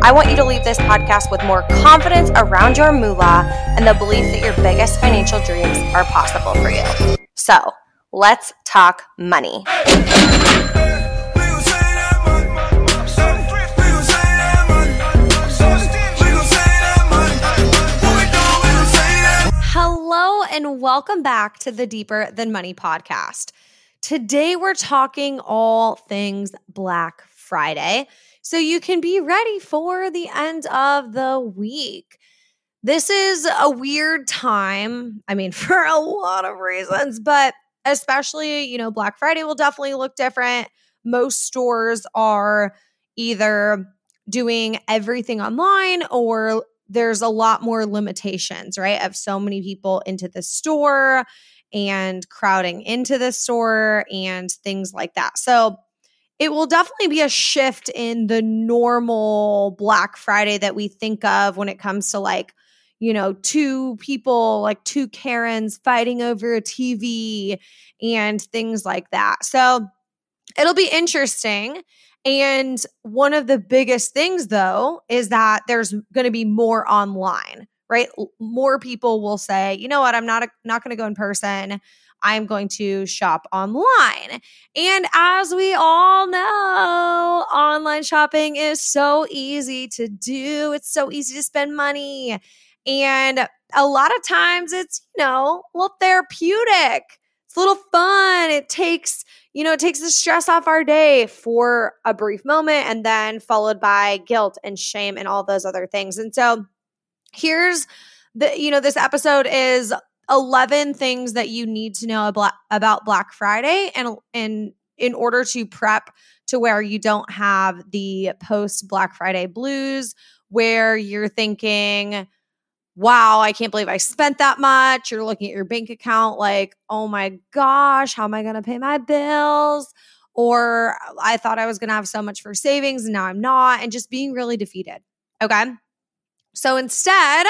I want you to leave this podcast with more confidence around your moolah and the belief that your biggest financial dreams are possible for you. So, let's talk money. Hello, and welcome back to the Deeper Than Money podcast. Today, we're talking all things Black Friday so you can be ready for the end of the week. This is a weird time. I mean, for a lot of reasons, but especially, you know, Black Friday will definitely look different. Most stores are either doing everything online or there's a lot more limitations, right? Of so many people into the store and crowding into the store and things like that. So, it will definitely be a shift in the normal Black Friday that we think of when it comes to like, you know, two people, like two Karens fighting over a TV and things like that. So it'll be interesting. And one of the biggest things, though, is that there's going to be more online, right? More people will say, you know what, I'm not not going to go in person. I'm going to shop online. And as we all know, online shopping is so easy to do, it's so easy to spend money. And a lot of times it's, you know, well, therapeutic. It's a little fun. It takes, you know, it takes the stress off our day for a brief moment and then followed by guilt and shame and all those other things. And so here's the, you know, this episode is 11 things that you need to know about Black Friday and and in order to prep to where you don't have the post Black Friday blues where you're thinking wow, I can't believe I spent that much. You're looking at your bank account like, "Oh my gosh, how am I going to pay my bills?" Or I thought I was going to have so much for savings and now I'm not and just being really defeated. Okay? So instead,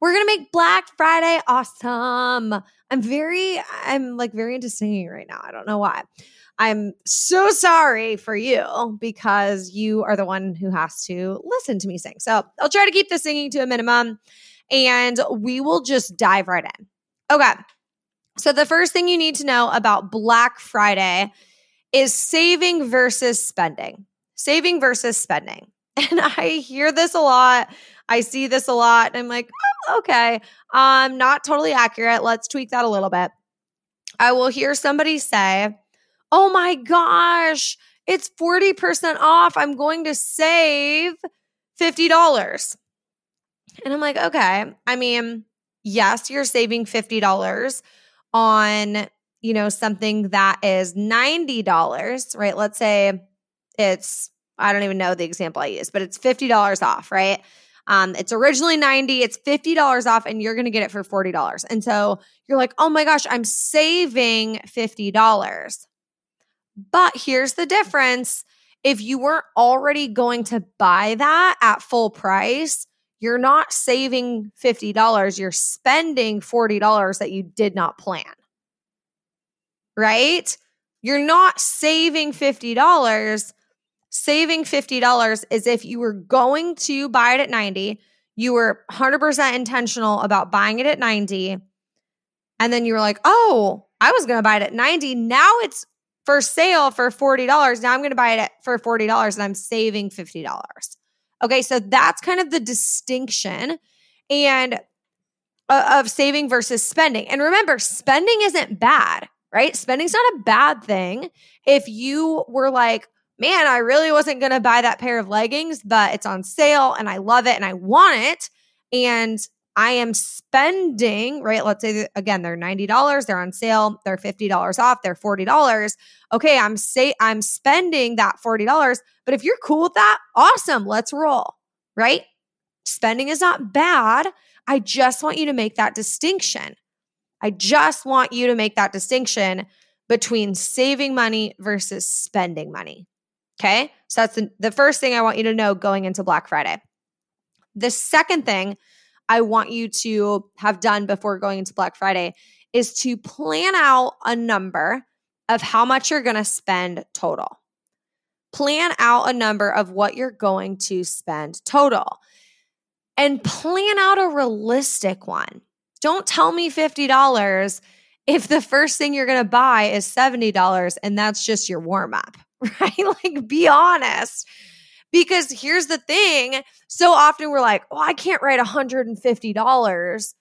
we're going to make Black Friday awesome. I'm very, I'm like very into singing right now. I don't know why. I'm so sorry for you because you are the one who has to listen to me sing. So I'll try to keep the singing to a minimum and we will just dive right in. Okay. So the first thing you need to know about Black Friday is saving versus spending. Saving versus spending. And I hear this a lot. I see this a lot. And I'm like, oh, okay, um, not totally accurate. Let's tweak that a little bit. I will hear somebody say, oh my gosh, it's 40% off. I'm going to save $50. And I'm like, okay. I mean, yes, you're saving $50 on, you know, something that is $90, right? Let's say it's, I don't even know the example I use, but it's $50 off, right? Um, it's originally 90, it's $50 off, and you're gonna get it for $40. And so you're like, oh my gosh, I'm saving $50. But here's the difference. If you weren't already going to buy that at full price, you're not saving $50, you're spending $40 that you did not plan. Right? You're not saving $50 saving $50 is if you were going to buy it at 90, you were 100% intentional about buying it at 90, and then you were like, oh, I was going to buy it at 90. Now it's for sale for $40. Now I'm going to buy it for $40 and I'm saving $50. Okay, so that's kind of the distinction and uh, of saving versus spending. And remember, spending isn't bad, right? Spending's not a bad thing. If you were like, man, I really wasn't going to buy that pair of leggings, but it's on sale and I love it and I want it. And I am spending, right? Let's say again, they're $90, they're on sale, they're $50 off, they're $40. Okay, I'm say I'm spending that $40, but if you're cool with that, awesome, let's roll, right? Spending is not bad. I just want you to make that distinction. I just want you to make that distinction between saving money versus spending money. Okay. So that's the, the first thing I want you to know going into Black Friday. The second thing I want you to have done before going into Black Friday is to plan out a number of how much you're going to spend total. Plan out a number of what you're going to spend total and plan out a realistic one. Don't tell me $50 if the first thing you're going to buy is $70 and that's just your warm up, right? Like, be honest. Because here's the thing so often we're like, oh, I can't write $150,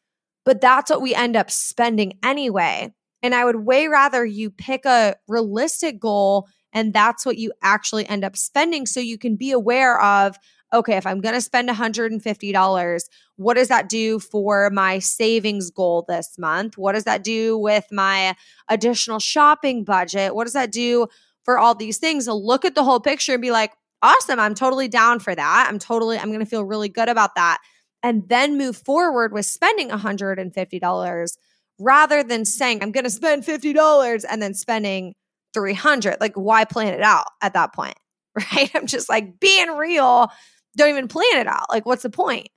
but that's what we end up spending anyway. And I would way rather you pick a realistic goal and that's what you actually end up spending so you can be aware of okay, if I'm going to spend $150, what does that do for my savings goal this month? What does that do with my additional shopping budget? What does that do for all these things? So look at the whole picture and be like, awesome, I'm totally down for that. I'm totally, I'm going to feel really good about that. And then move forward with spending $150 rather than saying, I'm going to spend $50 and then spending 300. Like, why plan it out at that point? Right. I'm just like being real. Don't even plan it out. Like, what's the point?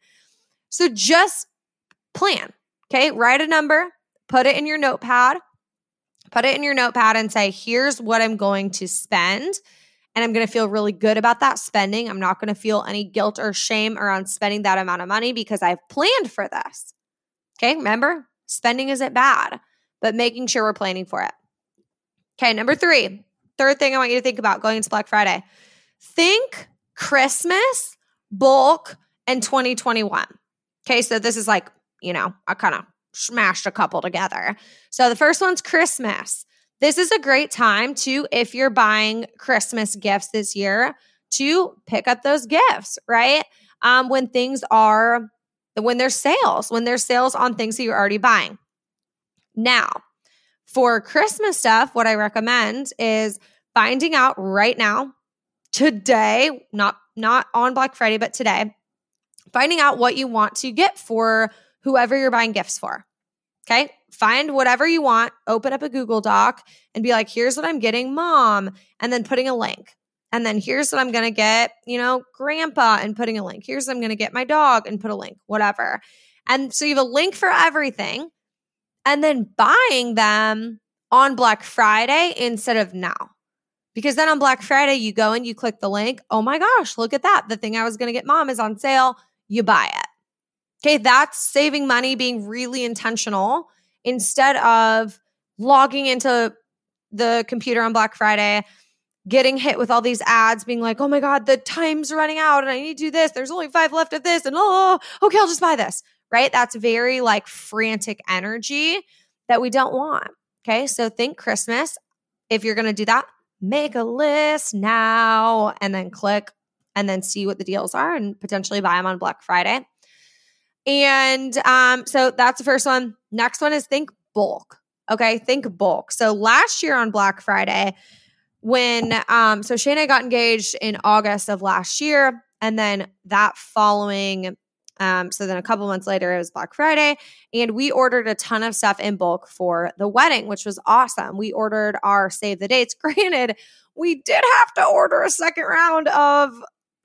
So just plan. Okay. Write a number, put it in your notepad, put it in your notepad and say, here's what I'm going to spend and I'm going to feel really good about that spending. I'm not going to feel any guilt or shame around spending that amount of money because I've planned for this. Okay, remember, spending isn't bad, but making sure we're planning for it. Okay, number three, third thing I want you to think about going into Black Friday think Christmas, bulk, and 2021. Okay, so this is like, you know, I kind of smashed a couple together. So the first one's Christmas. This is a great time to, if you're buying Christmas gifts this year, to pick up those gifts, right? Um, when things are, when there's sales, when there's sales on things that you're already buying. Now, for Christmas stuff, what I recommend is finding out right now, today, not not on Black Friday, but today, finding out what you want to get for whoever you're buying gifts for. Okay. Find whatever you want, open up a Google Doc and be like, here's what I'm getting, mom, and then putting a link. And then here's what I'm going to get, you know, grandpa, and putting a link. Here's what I'm going to get my dog and put a link, whatever. And so you have a link for everything and then buying them on Black Friday instead of now. Because then on Black Friday, you go and you click the link. Oh my gosh, look at that. The thing I was going to get mom is on sale. You buy it. Okay, that's saving money, being really intentional instead of logging into the computer on Black Friday, getting hit with all these ads, being like, oh my God, the time's running out and I need to do this. There's only five left of this. And oh, oh, oh okay, I'll just buy this. Right. That's very like frantic energy that we don't want. Okay. So think Christmas. If you're going to do that, make a list now and then click and then see what the deals are and potentially buy them on Black Friday. And um, so that's the first one. Next one is think bulk. Okay, think bulk. So last year on Black Friday, when um, so I got engaged in August of last year, and then that following um, so then a couple months later, it was Black Friday, and we ordered a ton of stuff in bulk for the wedding, which was awesome. We ordered our save the dates. Granted, we did have to order a second round of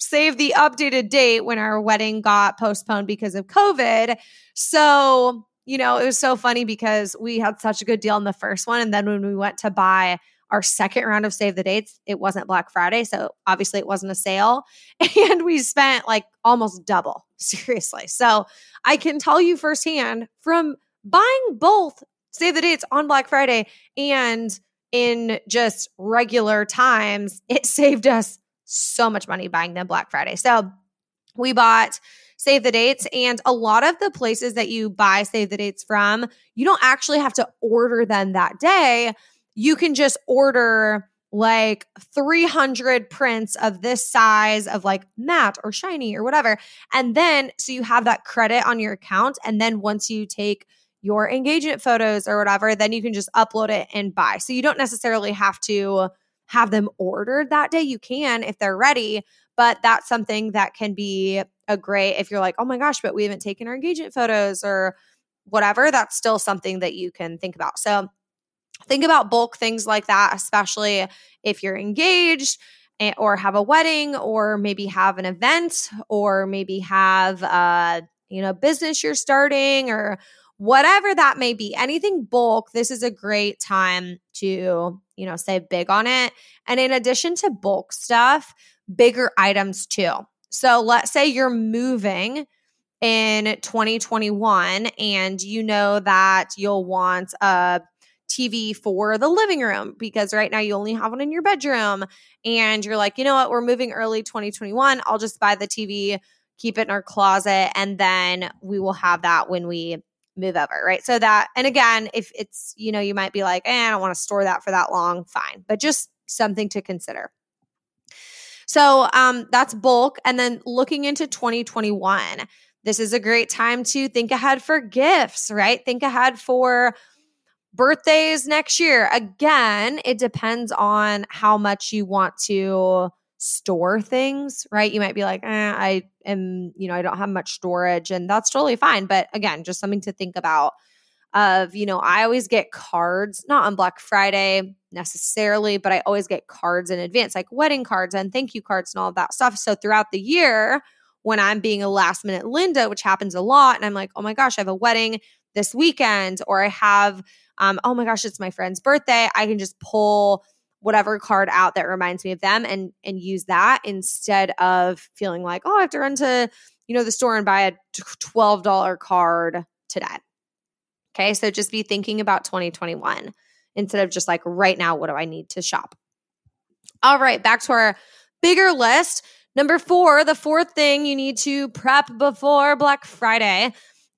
save the updated date when our wedding got postponed because of COVID. So, you know, it was so funny because we had such a good deal in the first one. And then when we went to buy our second round of save the dates, it wasn't Black Friday. So obviously it wasn't a sale. And we spent like almost double, seriously. So I can tell you firsthand from buying both save the dates on Black Friday and in just regular times, it saved us so much money buying them Black Friday. So we bought save the dates and a lot of the places that you buy save the dates from, you don't actually have to order them that day. You can just order like 300 prints of this size of like matte or shiny or whatever. And then so you have that credit on your account and then once you take your engagement photos or whatever, then you can just upload it and buy. So you don't necessarily have to have them ordered that day. You can if they're ready, but that's something that can be a great, if you're like, oh my gosh, but we haven't taken our engagement photos or whatever, that's still something that you can think about. So think about bulk things like that, especially if you're engaged eh, or have a wedding or maybe have an event or maybe have a you know business you're starting or whatever that may be anything bulk this is a great time to you know say big on it. And in addition to bulk stuff bigger items too. So let's say you're moving in 2021 and you know that you'll want a TV for the living room because right now you only have one in your bedroom and you're like, you know what, we're moving early 2021. I'll just buy the TV, keep it in our closet, and then we will have that when we move over, right? So that, and again, if it's, you know, you might be like, eh, I don't want to store that for that long, fine, but just something to consider. So um, that's bulk. And then looking into 2021, this is a great time to think ahead for gifts, right? Think ahead for birthdays next year. Again, it depends on how much you want to store things, right? You might be like, eh, I am, you know, I don't have much storage, and that's totally fine. But again, just something to think about. Of, you know, I always get cards, not on Black Friday necessarily, but I always get cards in advance, like wedding cards and thank you cards and all that stuff. So throughout the year, when I'm being a last minute Linda, which happens a lot, and I'm like, oh my gosh, I have a wedding this weekend, or I have um, oh my gosh, it's my friend's birthday. I can just pull whatever card out that reminds me of them and and use that instead of feeling like, oh, I have to run to, you know, the store and buy a $12 card today. Okay. So just be thinking about 2021 instead of just like right now, what do I need to shop? All right, back to our bigger list. Number four, the fourth thing you need to prep before Black Friday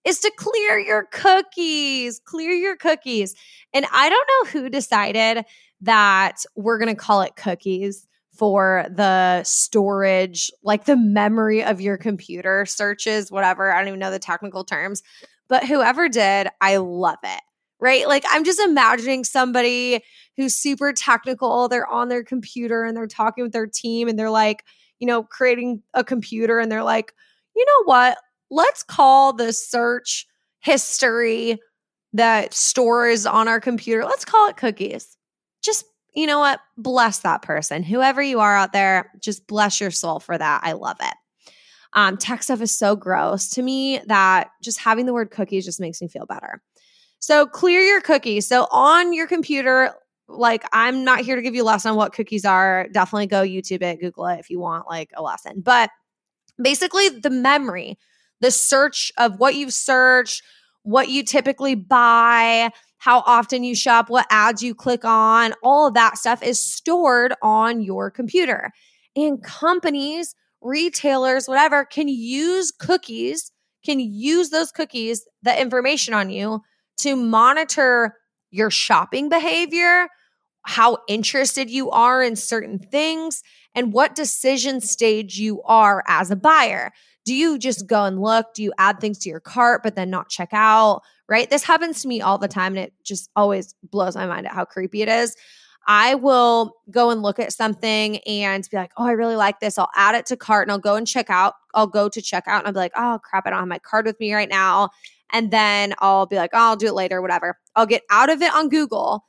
is to clear your cookies, clear your cookies. And I don't know who decided that we're going to call it cookies for the storage, like the memory of your computer searches, whatever. I don't even know the technical terms, but whoever did, I love it. Right? Like I'm just imagining somebody who's super technical. They're on their computer and they're talking with their team and they're like, you know, creating a computer and they're like, you know what? Let's call the search history that stores on our computer, let's call it cookies. Just, you know what? Bless that person. Whoever you are out there, just bless your soul for that. I love it. Um, tech stuff is so gross to me that just having the word cookies just makes me feel better. So clear your cookies. So on your computer, like I'm not here to give you a lesson on what cookies are. Definitely go YouTube it, Google it if you want like a lesson. But basically the memory the search of what you've searched, what you typically buy, how often you shop, what ads you click on, all of that stuff is stored on your computer. And companies, retailers, whatever, can use cookies, can use those cookies, the information on you to monitor your shopping behavior, how interested you are in certain things, and what decision stage you are as a buyer do you just go and look? Do you add things to your cart but then not check out? Right? This happens to me all the time and it just always blows my mind at how creepy it is. I will go and look at something and be like, oh, I really like this. I'll add it to cart and I'll go and check out. I'll go to check out and I'll be like, oh crap, I don't have my card with me right now. And then I'll be like, oh, I'll do it later, whatever. I'll get out of it on Google.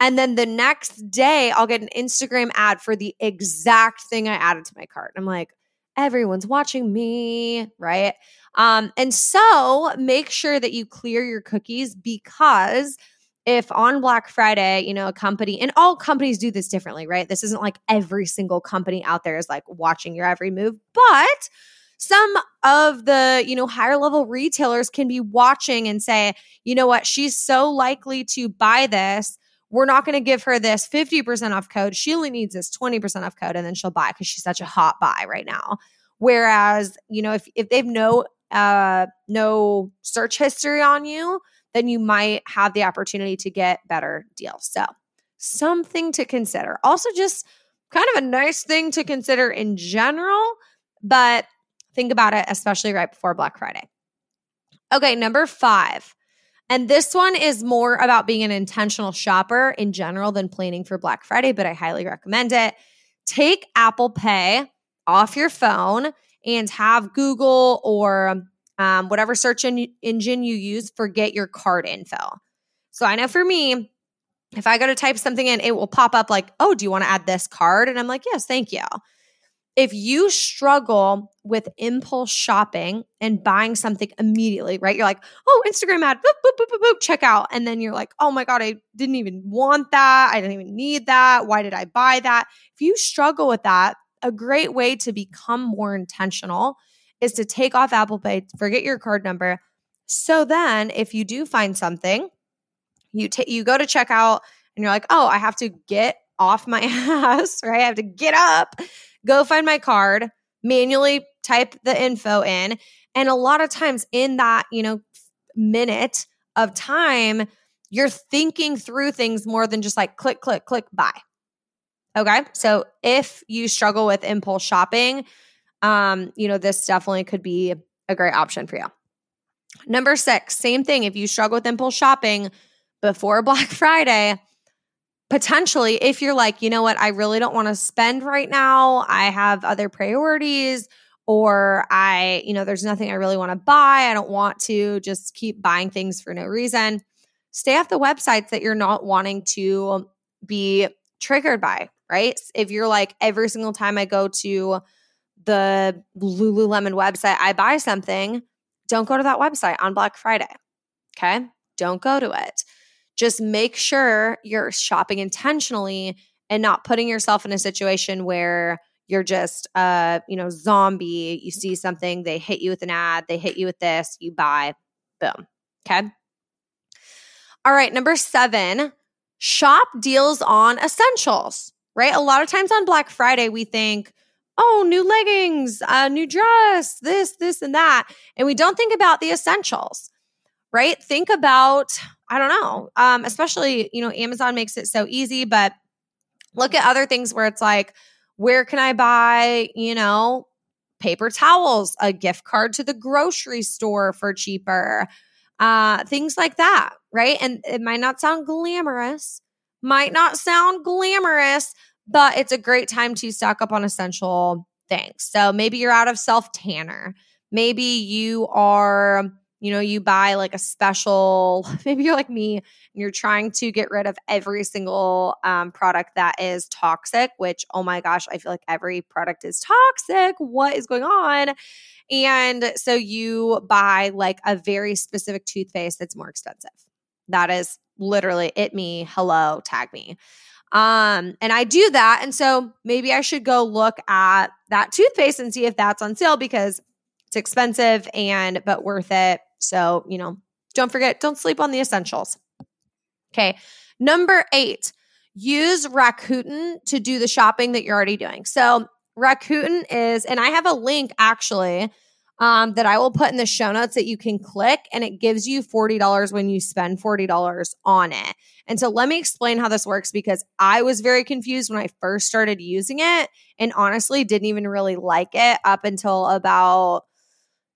And then the next day, I'll get an Instagram ad for the exact thing I added to my cart. I'm like, everyone's watching me, right? Um, and so make sure that you clear your cookies because if on Black Friday, you know, a company and all companies do this differently, right? This isn't like every single company out there is like watching your every move, but some of the, you know, higher level retailers can be watching and say, you know what, she's so likely to buy this we're not going to give her this 50% off code. She only needs this 20% off code and then she'll buy because she's such a hot buy right now. Whereas, you know, if, if they've no uh no search history on you, then you might have the opportunity to get better deals. So something to consider. Also, just kind of a nice thing to consider in general, but think about it, especially right before Black Friday. Okay, number five and this one is more about being an intentional shopper in general than planning for Black Friday, but I highly recommend it. Take Apple Pay off your phone and have Google or um, whatever search en- engine you use forget your card info. So I know for me, if I go to type something in, it will pop up like, oh, do you want to add this card? And I'm like, yes, thank you. If you struggle with impulse shopping and buying something immediately, right? You're like, oh, Instagram ad, boop, boop, boop, boop, boop, check out. And then you're like, oh my God, I didn't even want that. I didn't even need that. Why did I buy that? If you struggle with that, a great way to become more intentional is to take off Apple Pay, forget your card number. So then if you do find something, you take you go to checkout and you're like, "Oh, I have to get off my ass, right? I have to get up, go find my card, manually type the info in." And a lot of times in that, you know, minute of time, you're thinking through things more than just like click click click buy. Okay? So if you struggle with impulse shopping, um, you know, this definitely could be a great option for you. Number 6, same thing if you struggle with impulse shopping, before Black Friday, potentially, if you're like, you know what, I really don't want to spend right now, I have other priorities, or I, you know, there's nothing I really want to buy. I don't want to just keep buying things for no reason. Stay off the websites that you're not wanting to be triggered by, right? If you're like, every single time I go to the Lululemon website, I buy something, don't go to that website on Black Friday. Okay. Don't go to it just make sure you're shopping intentionally and not putting yourself in a situation where you're just uh you know zombie. You see something they hit you with an ad they hit you with this you buy. Boom. Okay? All right number 7 shop deals on essentials right? A lot of times on black friday we think oh new leggings a new dress this this and that and we don't think about the essentials right? Think about I don't know. Um, especially, you know, Amazon makes it so easy, but look at other things where it's like, where can I buy, you know, paper towels, a gift card to the grocery store for cheaper, uh, things like that, right? And it might not sound glamorous, might not sound glamorous, but it's a great time to stock up on essential things. So maybe you're out of self tanner. Maybe you are you know, you buy like a special, maybe you're like me and you're trying to get rid of every single um, product that is toxic, which, oh my gosh, I feel like every product is toxic. What is going on? And so you buy like a very specific toothpaste that's more expensive. That is literally it me, hello, tag me. Um, and I do that. And so maybe I should go look at that toothpaste and see if that's on sale because it's expensive and but worth it so, you know, don't forget, don't sleep on the essentials. Okay. Number eight, use Rakuten to do the shopping that you're already doing. So, Rakuten is, and I have a link actually um, that I will put in the show notes that you can click, and it gives you $40 when you spend $40 on it. And so, let me explain how this works because I was very confused when I first started using it, and honestly, didn't even really like it up until about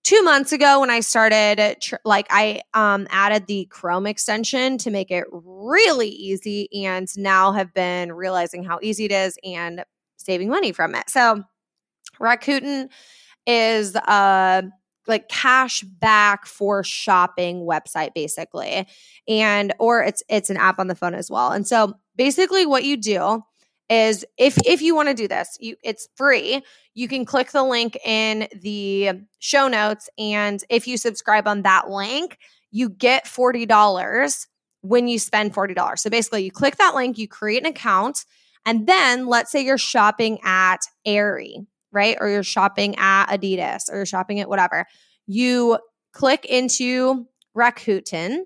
two months ago when I started, tr- like I um, added the Chrome extension to make it really easy, and now have been realizing how easy it is and saving money from it. So Rakuten is a like cash back for shopping website basically and or it's it's an app on the phone as well and so basically what you do is if if you want to do this, you it's free. You can click the link in the show notes and if you subscribe on that link, you get $40 when you spend $40. So basically, you click that link, you create an account, and then let's say you're shopping at Aerie, right? Or you're shopping at Adidas or you're shopping at whatever. You click into Rakuten,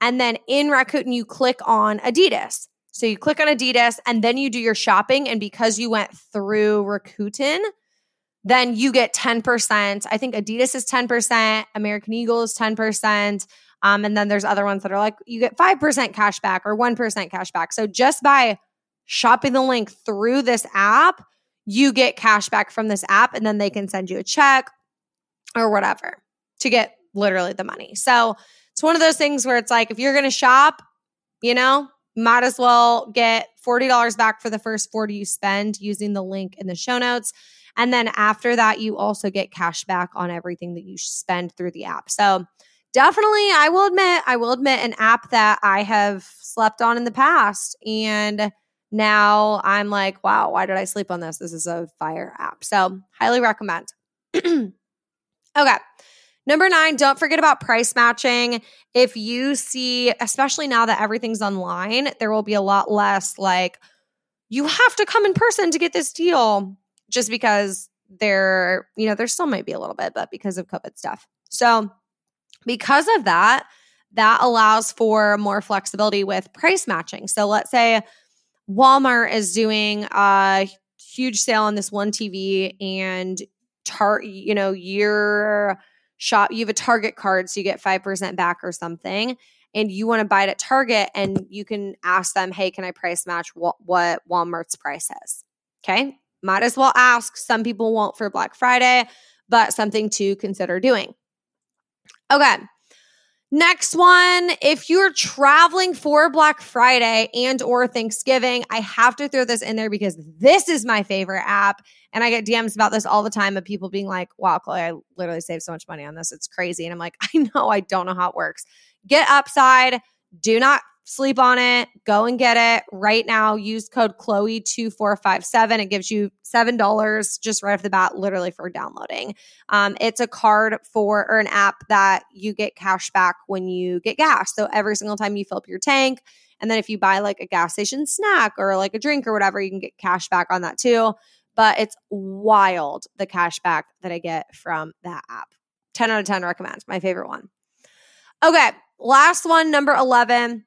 and then in Rakuten, you click on Adidas. So you click on Adidas and then you do your shopping. And because you went through Rakuten, then you get 10%. I think Adidas is 10%, American Eagle is 10%. Um, and then there's other ones that are like you get 5% cash back or 1% cash back. So just by shopping the link through this app, you get cash back from this app and then they can send you a check or whatever to get literally the money. So it's one of those things where it's like if you're going to shop, you know, might as well get $40 back for the first 40 you spend using the link in the show notes. And then after that, you also get cash back on everything that you spend through the app. So definitely, I will admit, I will admit an app that I have slept on in the past. And now I'm like, wow, why did I sleep on this? This is a fire app. So highly recommend. okay. Number nine, don't forget about price matching. If you see, especially now that everything's online, there will be a lot less like, you have to come in person to get this deal just because there, you know, there still might be a little bit, but because of COVID stuff. So, because of that, that allows for more flexibility with price matching. So, let's say Walmart is doing a huge sale on this one TV and tar you know, your shop you have a Target card so you get 5% back or something and you want to buy it at Target and you can ask them, "Hey, can I price match what, what Walmart's price is?" Okay? might as well ask. Some people won't for Black Friday, but something to consider doing. Okay. Next one, if you're traveling for Black Friday and or Thanksgiving, I have to throw this in there because this is my favorite app and I get DMs about this all the time of people being like, "Wow, Chloe, I literally saved so much money on this. It's crazy." And I'm like, "I know, I don't know how it works." Get Upside. Do not sleep on it. Go and get it right now. Use code Chloe2457. It gives you $7 just right off the bat, literally for downloading. Um, it's a card for or an app that you get cash back when you get gas. So every single time you fill up your tank, and then if you buy like a gas station snack or like a drink or whatever, you can get cash back on that too. But it's wild the cash back that I get from that app. 10 out of 10 recommend. My favorite one. Okay, last one, number 11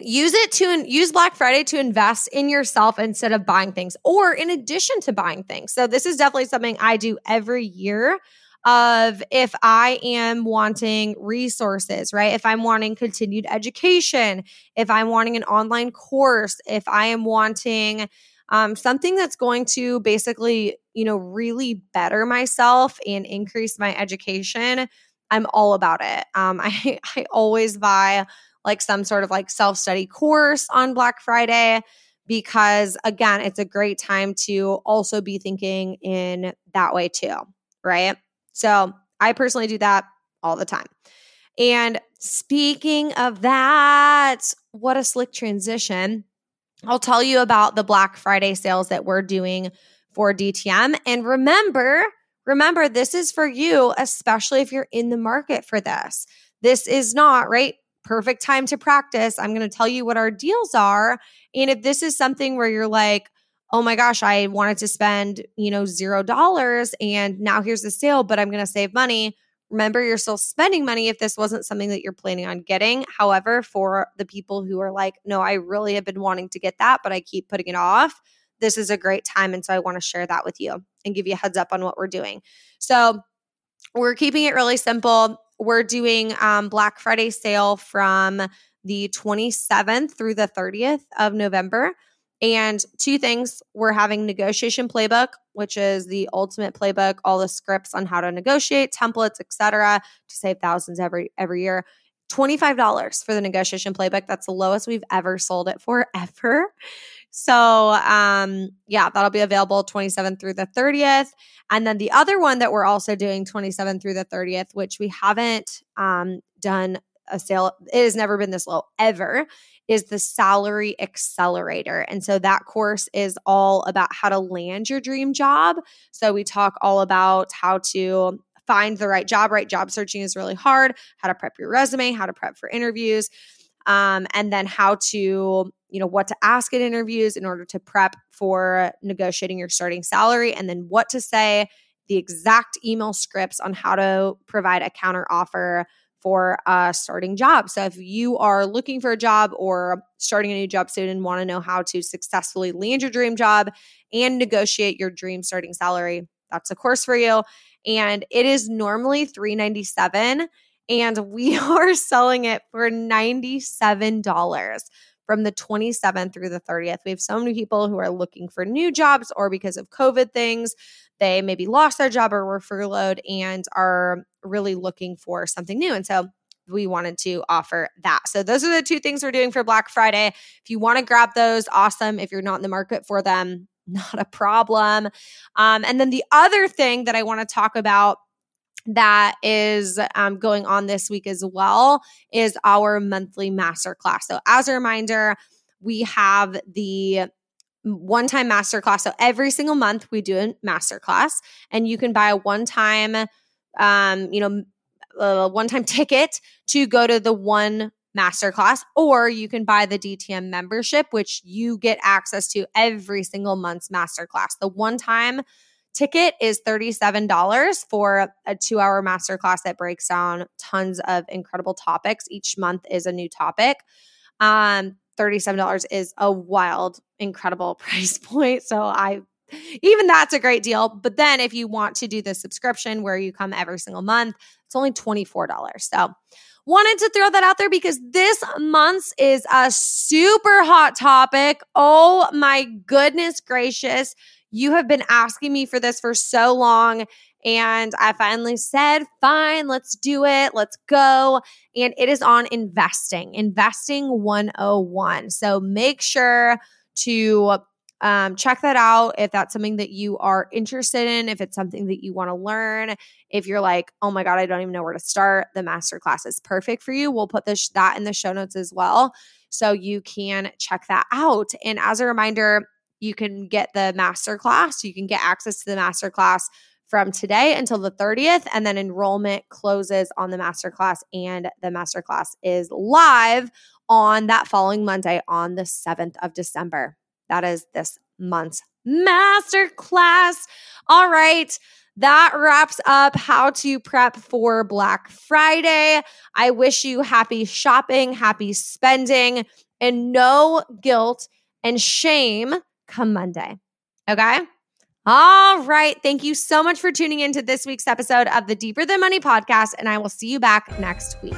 use it to use black friday to invest in yourself instead of buying things or in addition to buying things. So this is definitely something i do every year of if i am wanting resources right? If i'm wanting continued education if i'm wanting an online course if i am wanting um, something that's going to basically you know really better myself and increase my education i'm all about it. Um, I, I always buy like some sort of like self study course on Black Friday because again, it's a great time to also be thinking in that way too, right? So I personally do that all the time. And speaking of that, what a slick transition. I'll tell you about the Black Friday sales that we're doing for DTM. And remember, remember, this is for you, especially if you're in the market for this. This is not, right? Perfect time to practice. I'm going to tell you what our deals are. And if this is something where you're like, oh my gosh, I wanted to spend, you know, zero dollars and now here's the sale, but I'm going to save money. Remember, you're still spending money if this wasn't something that you're planning on getting. However, for the people who are like, no, I really have been wanting to get that, but I keep putting it off, this is a great time. And so I want to share that with you and give you a heads up on what we're doing. So we're keeping it really simple we're doing um, Black Friday sale from the 27th through the 30th of November. And two things we're having negotiation playbook, which is the ultimate playbook, all the scripts on how to negotiate, templates, etc., to save thousands every every year. $25 for the negotiation playbook. That's the lowest we've ever sold it for ever. So, um, yeah, that'll be available 27th through the 30th. And then the other one that we're also doing 27th through the 30th, which we haven't um, done a sale, it has never been this low ever, is the Salary Accelerator. And so that course is all about how to land your dream job. So we talk all about how to find the right job, right? Job searching is really hard, how to prep your resume, how to prep for interviews. Um, and then how to you know what to ask at interviews in order to prep for negotiating your starting salary and then what to say the exact email scripts on how to provide a counter offer for a starting job. So if you are looking for a job or starting a new job soon and want to know how to successfully land your dream job and negotiate your dream starting salary, that's a course for you. And it is normally 397 and we are selling it for $97 from the 27th through the 30th. We have so many people who are looking for new jobs or because of COVID things, they maybe lost their job or were furloughed and are really looking for something new. And so we wanted to offer that. So those are the two things we're doing for Black Friday. If you want to grab those, awesome. If you're not in the market for them, not a problem. Um, and then the other thing that I want to talk about that is um, going on this week as well is our monthly masterclass. So, as a reminder, we have the one time masterclass. So, every single month we do a masterclass, and you can buy a one time, um, you know, a one time ticket to go to the one masterclass, or you can buy the DTM membership, which you get access to every single month's masterclass. The one time ticket is $37 for a two hour masterclass that breaks down tons of incredible topics. Each month is a new topic. Um, $37 is a wild, incredible price point. So I even that's a great deal. But then if you want to do the subscription where you come every single month, it's only $24. So wanted to throw that out there because this month's is a super hot topic. Oh my goodness gracious. You have been asking me for this for so long. And I finally said, fine, let's do it. Let's go. And it is on investing, investing 101. So make sure to um, check that out if that's something that you are interested in, if it's something that you want to learn. If you're like, oh my God, I don't even know where to start, the masterclass is perfect for you. We'll put this, that in the show notes as well. So you can check that out. And as a reminder, you can get the masterclass, you can get access to the masterclass from today until the 30th. And then enrollment closes on the masterclass, and the masterclass is live on that following Monday on the 7th of December. That is this month's masterclass. All right. That wraps up how to prep for Black Friday. I wish you happy shopping, happy spending, and no guilt and shame come Monday. Okay. All right. Thank you so much for tuning into this week's episode of the Deeper Than Money podcast, and I will see you back next week.